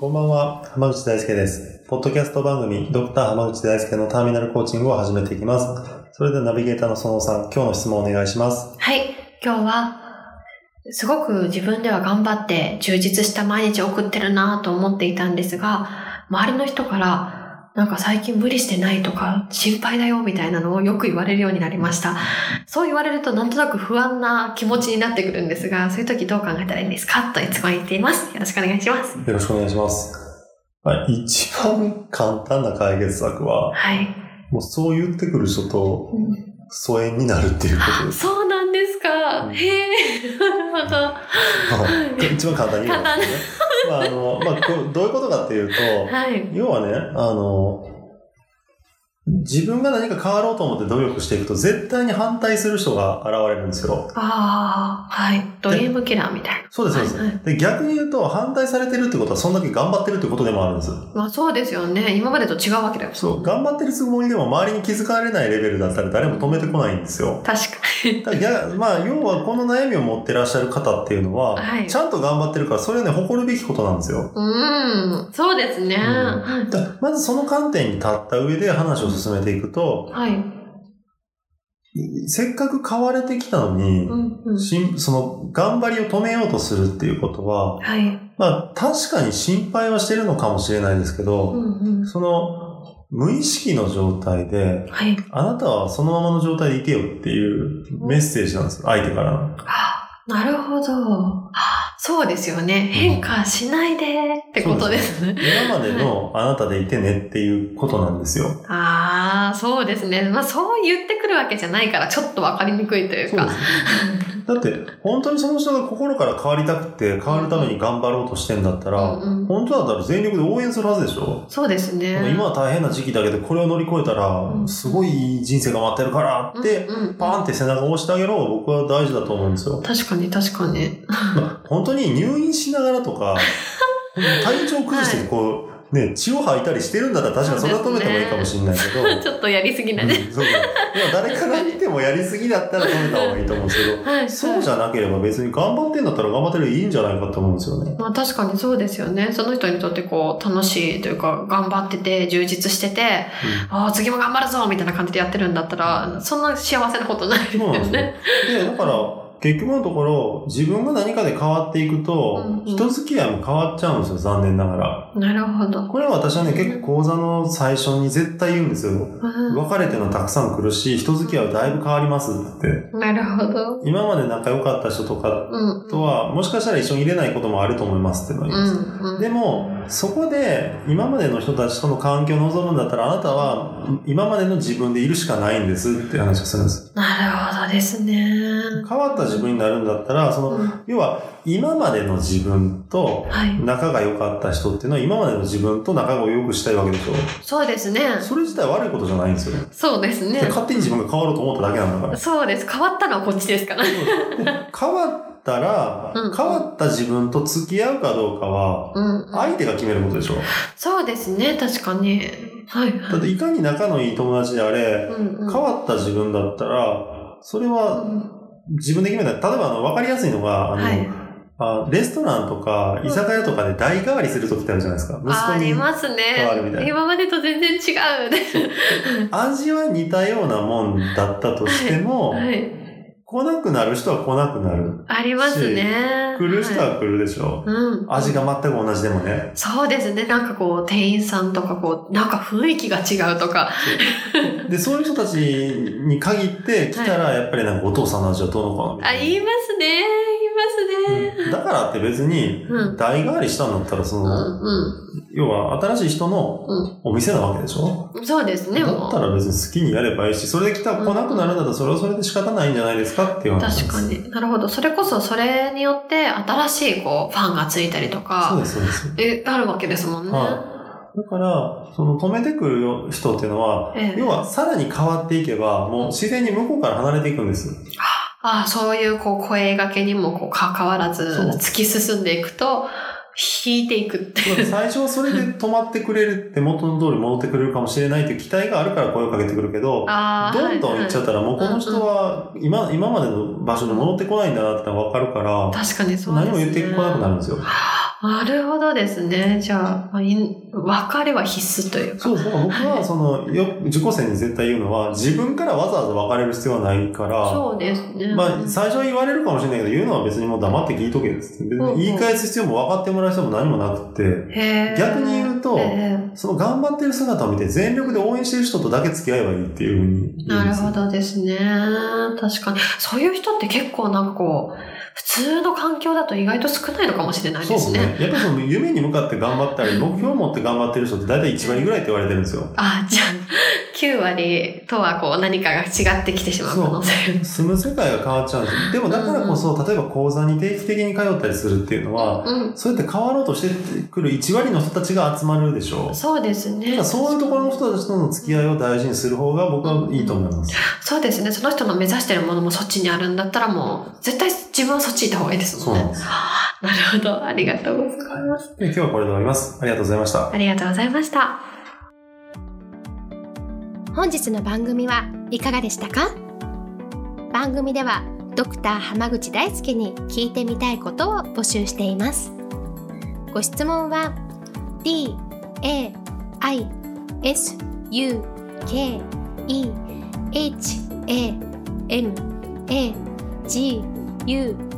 こんばんは、浜口大輔です。ポッドキャスト番組、ドクター浜口大輔のターミナルコーチングを始めていきます。それではナビゲーターの園さん、今日の質問をお願いします。はい、今日は、すごく自分では頑張って充実した毎日を送ってるなと思っていたんですが、周りの人から、なんか最近無理してないとか、心配だよみたいなのをよく言われるようになりました。そう言われるとなんとなく不安な気持ちになってくるんですが、そういう時どう考えたらいいんですか？といつも言っています。よろしくお願いします。よろしくお願いします。はい、一番簡単な解決策は、はい。もうそう言ってくる人とうん疎遠になるっていうことです。そうなんですか。うんへえ、なるほど。はい一番簡単に言いますね。まあ、あの、まあ、どういうことかっていうと、はい。要はね、あの、自分が何か変わろうと思って努力していくと、絶対に反対する人が現れるんですよ。ああ、はい。ドリームキラーみたいな。そうです、そうです。はいはいで、逆に言うと、反対されてるってことは、そんだけ頑張ってるってことでもあるんです。まあそうですよね。今までと違うわけだよ。そう、頑張ってるつもりでも、周りに気づかれないレベルだったら誰も止めてこないんですよ。確かに。だかまあ、要はこの悩みを持ってらっしゃる方っていうのは、はいちゃんと頑張ってるから、それはね、誇るべきことなんですよ。うん、そうですね。うんだまずその観点に立った上で話を進めていくと、はい。せっかく買われてきたのに、うん、うん。その、頑張りを止めようとするっていうことは、はい。まあ、確かに心配はしてるのかもしれないですけど、うん、うん。その、無意識の状態で、はい。あなたはそのままの状態でいてよっていうメッセージなんです。相手からの。あなるほど。あそうですよね。変化しないでってことですね。今までのあなたでいてねっていうことなんですよ。ああ、そうですね。まあそう言ってくるわけじゃないから、ちょっとわかりにくいというか。そうですね。だって、本当にその人が心から変わりたくて、変わるために頑張ろうとしてんだったら、うんうん本当だったら全力で応援するはずでしょそうですね。今は大変な時期だけど、これを乗り越えたうら、んすごいいい人生が待ってるからって、パーンって背中を押してあげる方が僕は大事だと思うんですよ。確かに確かに。まあ本当に入院しながらとか、体調崩してこう、ね、血を吐いたりしてるんだったら確かにそれは止めてもいいかもしれないけど、ちょっとやりすぎなね。うんそうそう今誰から見てもやりすぎだったら止めた方がいいと思うんですけど、はい。そうじゃなければ別に頑張ってんだったら頑張ってるでいいんじゃないかと思うんですよね。まあ確かにそうですよね。その人にとってこう楽しいというか頑張ってて充実してて、ああ、次も頑張るぞみたいな感じでやってるんだったら、そんな幸せなことないですよそうなんですよね。で、だから、結局のところ、自分が何かで変わっていくと、うんうん人付き合いも変わっちゃうんですよ、残念ながら。なるほど。これは私はね、結構講座の最初に絶対言うんですよ。うん別れてのたくさん来るし、人付き合いはだいぶ変わりますって。なるほど。今まで仲良かった人とかうん。とは、もしかしたら一緒に入れないこともあると思いますって言います。ん。うん。でも、そこで、今までの人たちとの関係を望むんだったら、あなたは、今までの自分でいるしかないんですっていう話をするんです。なるほどですね。変わった自分になるんだったら、その、うん要は、今までの自分とはい。仲が良かった人っていうのは、今までの自分と仲が良くしたいわけでしょ？そうですね。それ自体悪いことじゃないんですよ。そうですね。勝手に自分が変わろうと思っただけなんだから。そうです。変わったのはこっちですから。で変わったら、うん変わった自分と付き合うかどうかは、うん。相手が決めることでしょ？そうですね。確かに。はい。だっていかに仲のいい友達であれ、うんうん変わった自分だったら、それは自分で決めた。例えば、あの、わかりやすいのが、あの、はい。あレストランとか居酒屋とかで代替わりする時ってあるじゃないですか。息あり子にますね変わるみたいな。今までと全然違う。味は似たようなもんだったとしても、はい。来なくなる人は来なくなる。ありますね。来る人はいは来るでしょ。うん。味が全く同じでもね。そうですね。なんかこう、店員さんとかこう、なんか雰囲気が違うとか。で、そういう人たちに限って来たら、やっぱりなんかお父さんの味はどうのかなみあ、たいな。言いますね。言いますね。うんだかからって別にうん。代替わりしたんだったら、そうんの、う要は新しい人のん。お店なわけでしょ？うん。そうですね、だ。ったら別に好きにやればいいし、それで来た、来なくなるんだったらそれはそれで仕方ないんじゃないですかっていう話確かに。なるほど。それこそ、それによって、新しい、こう、ファンがついたりとそうか、です、そうです。え、あるわけですもんね。はだから、その止めてくるよ人っていうのは、ええ要はさらに変わっていけば、もう自然に向こうから離れていくんです。ああ、そういう、こう、声掛けにも、こう、関わらず突き進んでいくと、引いていくっていう。最初はそれで止まってくれるって元の通り戻ってくれるかもしれないという期待があるから声をかけてくるけど、どんどん行っちゃったらもうこの人は今今までの場所に戻ってこないんだなってのが分かるから、確かにそうね。何も言ってこなくなるんですよ。なるほどですね。じゃあ、別れは必須というか。そうです。だから僕はその、よ自己線に絶対言うのは、自分からわざわざ別れる必要はないから、そうですね。まあ、最初は言われるかもしれないけど、言うのは別にもう黙って聞いとけです。別に言い返す必要も分かってもらう必要も何もなくて、逆に言うとへその頑張ってる姿を見て全力で応援してる人とだけ付き合えばいいっていうふうにーなるほどですね。確かに。そういう人って結構なんかこう、普通の環境だと意外と少ないのかもしれないそうですすでね。ね。やっぱりその夢に向かって頑張ったり、目標を持って頑張ってる人って大体1割ぐらいって言われてるんですよ。あ、じゃあ、9割とはこう何かが違ってきてしまう可能性。住む世界が変わっちゃうんですよ。でもだからこそ、例えば講座に定期的に通ったりするっていうのは、うん。そうやって変わろうとしてくる1割の人たちが集まるでしょう。そうですねだから。そういうところの人たちとの付き合いを大事にする方が僕はいいと思います。そうですね。その人の目指してるものもそっちにあるんだったらもう、絶対自分はそっち行った方がいいですもんね。そうなんです。なるほど。ありがとうございます。で今日はこれで終わります。ありがとうございました。ありがとうございました。本日の番組はいかがでしたか？番組ではドクター濱口大輔に聞いてみたいことを募集していますご質問は d a i s u k e h a m a g u